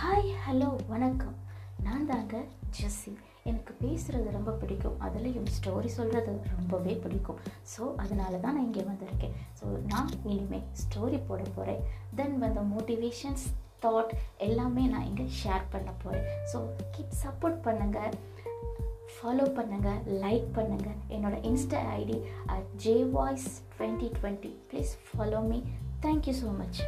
Hi hello வணக்கம். நான் தாங்க ஜெஸ்ஸி. எனக்கு பேசுகிறது ரொம்ப பிடிக்கும். அதுலேயும் ஸ்டோரி சொல்கிறது ரொம்பவே பிடிக்கும். ஸோ அதனால தான் நான் இங்கே வந்திருக்கேன். ஸோ நான் இனிமேல் ஸ்டோரி போட போகிறேன் தென் வந்த மோட்டிவேஷன்ஸ் தாட் எல்லாமே நான் இங்கே ஷேர் பண்ண போகிறேன் ஸோ கீப் சப்போர்ட் பண்ணுங்கள் ஃபாலோ பண்ணுங்கள் லைக் பண்ணுங்கள் என்னோடய Insta ID at J voice twenty twenty please follow me thank you so much